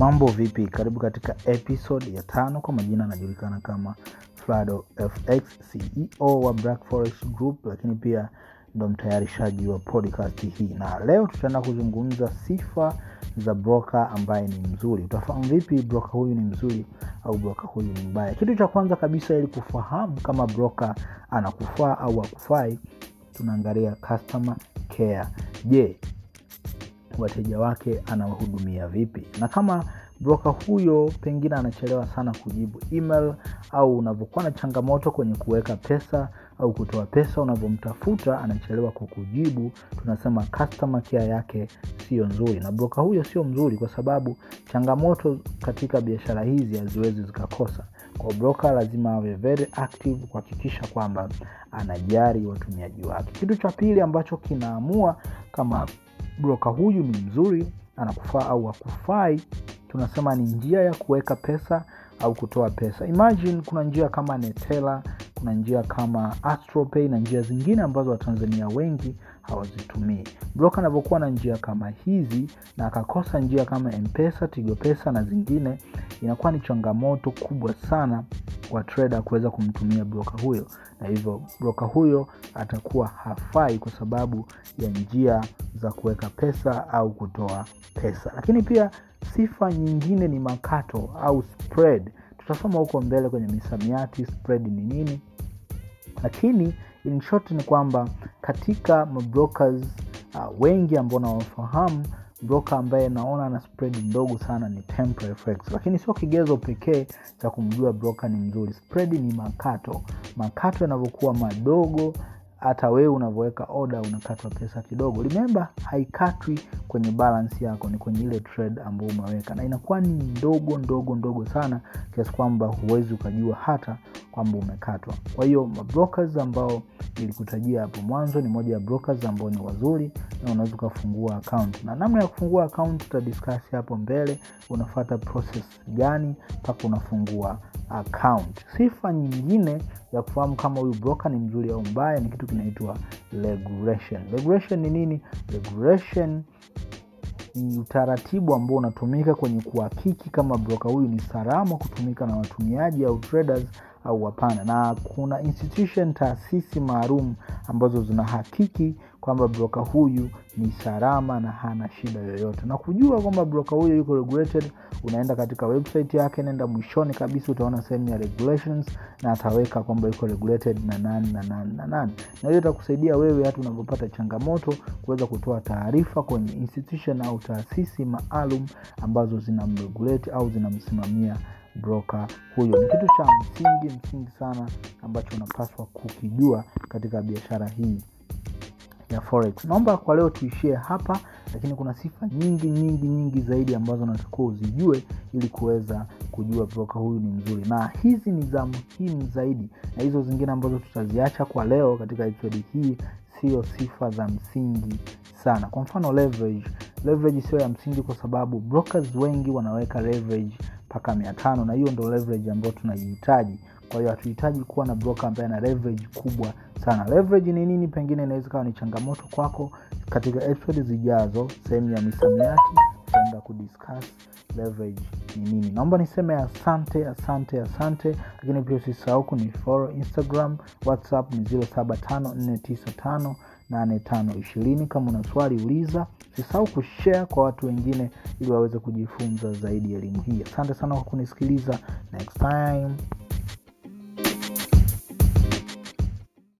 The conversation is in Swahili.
mambo vipi? Karibu katika episode ya tano kwa majina anajulikana kama flado fx ceo wa black forest group lakini pia ndo mtayarishaji wa podcast hii. Na leo tutaenda kuzungumza sifa za broker ambaye ni mzuri. Utafahamu vipi broker huyu ni mzuri au broker huyu ni mbaya? Kitu cha kwanza kabisa ili kufahamu kama broker anakufaa au akufai tunaangalia customer care. Je wateja wake anawahudumia vipi. Na kama broka huyo pengine anachelewa sana kujibu email au unavyokuwa na changamoto kwenye kuweka pesa au kutoa pesa unavyomtafuta anachelewa kukujibu tunasema customer care yake sio nzuri. Na broka huyo sio mzuri kwa sababu changamoto katika biashara hizi haziwezi zikakosa kwa lazima awe very active kuhakikisha kwamba anajari watumiaji wake. Kitu cha pili ambacho kinaamua kama broker huyu ni mzuri anakufaa au akufai tunasema ni njia ya kuweka pesa au kutoa pesa. Imagine kuna njia kama netela kuna njia kama astropay na njia zingine ambazo watanzania wengi hawazitumii. Broka anavyokuwa na njia kama hizi na akakosa njia kama mpesa tigo pesa na zingine inakuwa ni changamoto kubwa sana kwa trader kuweza kumtumia broka huyo. Na hivyo broka huyo atakuwa hafai kwa sababu ya njia za kuweka pesa au kutoa pesa. Lakini pia sifa nyingine ni makato au spread. Tutasoma huko mbele kwenye misamiati spread ni nini. Lakini in short ni kwamba katika mabrokers uh, wengi ambao nawafahamu broker ambaye naona ana spread ndogo sana ni FX. lakini sio kigezo pekee cha kumjua broker ni mzuri. Spread ni makato. Makato yanavyokuwa madogo hata wewe unavyoweka oda unakatwa pesa kidogo. Limemba haikatwi kwenye balance yako ni kwenye ile trade ambayo umeweka. Na inakuwa ni ndogo ndogo ndogo sana kiasi kwamba huwezi ukajua hata kwamba umekatwa. Kwa hiyo mabrokers ambao nilikutajia hapo mwanzo ni moja ya brokers ambao ni wazuri na unaweza ukafungua account. Na namna ya kufungua account tutadiskasi hapo mbele. Unafata process gani mpaka unafungua account. Sifa nyingine ya kufahamu kama huyu broka ni mzuri au mbaya ni kitu kinaitwa regulation. Regulation ni nini? Regulation ni utaratibu ambao unatumika kwenye kuhakiki kama broka huyu ni salama kutumika na watumiaji au traders au hapana na kuna institution taasisi maalum ambazo zinahakiki kwamba broka huyu ni salama na hana shida yoyote. Na kujua kwamba broka huyu yuko regulated unaenda katika website yake naenda mwishoni kabisa utaona sehemu ya regulations na ataweka kwamba yuko regulated na nani na nani na nani. Na hiyo itakusaidia wewe hata unavyopata changamoto kuweza kutoa taarifa kwenye institution au taasisi maalum ambazo zinamregulate au zinamsimamia broker huyo. Ni kitu cha msingi msingi sana ambacho unapaswa kukijua katika biashara hii ya forex. Naomba kwa leo tuishie hapa lakini kuna sifa nyingi nyingi nyingi zaidi ambazo natakiwa uzijue ili kuweza kujua broka huyu ni mzuri. Na hizi ni za muhimu zaidi na hizo zingine ambazo tutaziacha kwa leo katika episodi hii sio sifa za msingi sana. Kwa mfano leverage. Leverage sio ya msingi kwa sababu brokers wengi wanaweka leverage mpaka mia tano na hiyo ndo leverage ambayo tunaihitaji. Kwa hiyo hatuhitaji kuwa na broker ambaye ana leverage kubwa sana. Leverage ni nini? Pengine inaweza kawa ni changamoto kwako katika episode zijazo sehemu ya misamiati tutaenda kudiscuss leverage ni nini. Naomba niseme asante asante asante. Lakini pia usisahau kunifollow instagram whatsapp ni 075495 8520 kama una swali uliza. Usisahau kushare kwa watu wengine ili waweze kujifunza zaidi elimu hii. Asante sana kwa kunisikiliza. Next time